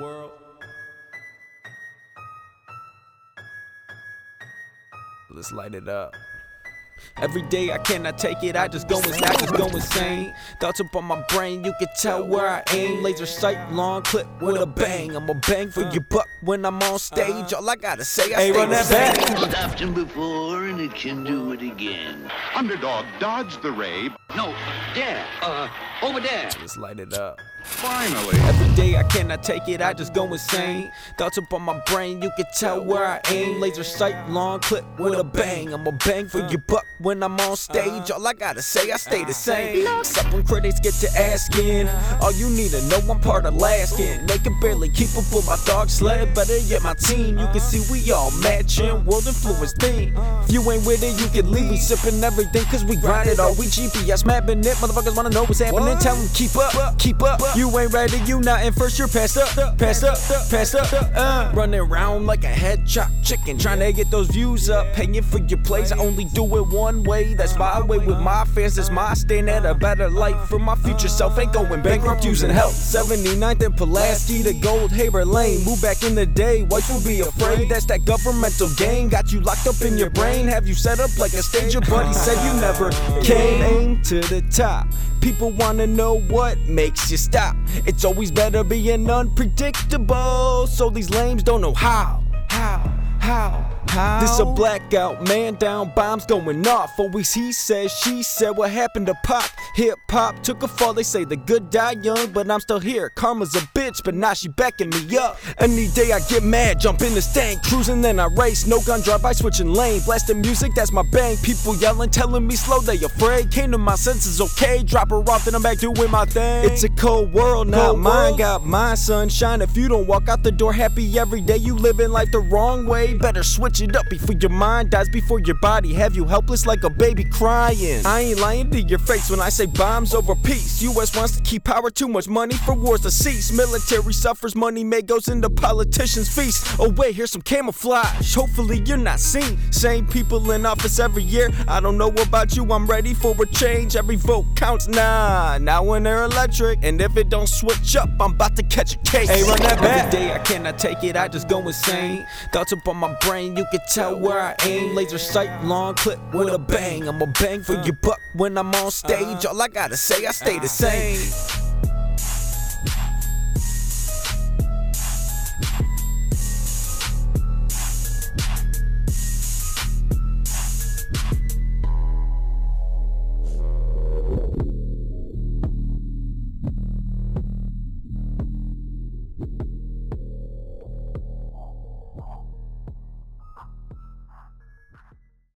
world. Let's light it up. Every day I cannot take it, I just go insane, I just go insane. Thoughts up on my brain, you can tell where I aim. Laser sight, long clip with a bang. I'ma bang for your buck when I'm on stage. All I gotta say, I Hey, stay run that same. back. Stopped him before and it can do it again. Underdog dodged the ray. No, there, uh, over there. Let's light it up. Finally. Every day I cannot take it, I just go insane. Thoughts up on my brain, you can tell where I aim. Laser sight, long clip with a bang. I'ma bang for your buck when I'm on stage. All I gotta say, I stay the same. Except when critics get to asking. All you need to know, I'm part of Laskin. They can barely keep up with my dog sled. Better yet, my team. You can see we all matching. World influence theme. If you ain't with it, you can leave. We sipping everything, cause we grind it all. We GPS mapping it. Motherfuckers wanna know what's happening. Tell them keep up, keep up. You ain't ready, you not in first, you're passed up, passed up, passed up. Uh. Running around like a head chop chicken, trying to get those views up. Paying for your plays, I only do it one way. That's my way with my fans, that's my stand at a better light for my future self. Ain't going bankrupt using help. 79th and Pulaski to Gold Haber Lane. Move back in the day, whites will be afraid. That's that governmental game. Got you locked up in your brain. Have you set up like a stage? Your buddy said you never came. To the top. People wanna know what makes you stop. It's always better being unpredictable. So these lames don't know how. How? How? How? This a blackout, man down, bombs going off. Always he said, she said, what happened to pop? Hip hop took a fall, they say the good die young, but I'm still here. Karma's a bitch, but now she backing me up. Any day I get mad, jump in the stank, cruising, then I race. No gun drive by switching lane, blasting music, that's my bang. People yelling, telling me slow, they afraid. Came to my senses, okay. Drop her off, then I'm back doing my thing. It's a cold world, not Cold mine. world. Got my sunshine. If you don't walk out the door happy every day, you living life the wrong way. Better switch it up before your mind dies, before your body have you helpless like a baby crying. I ain't lying to your face when I say bombs over peace. U.S. wants to keep power, too much money for wars to cease. Military suffers, money may goes into politicians' feast. Oh wait, here's some camouflage. Hopefully you're not seen. Same people in office every year. I don't know about you, I'm ready for a change. Every vote counts. Nah, now when they're electric, and if it don't switch up, I'm about to catch a case. Hey, run that back. Every day I cannot take it, I just go insane. Thoughts up on my brain, you can tell where I aim. Laser sight, long clip with a bang. I'ma bang for your buck when I'm on stage. Uh-huh. All I gotta say, I stay the same.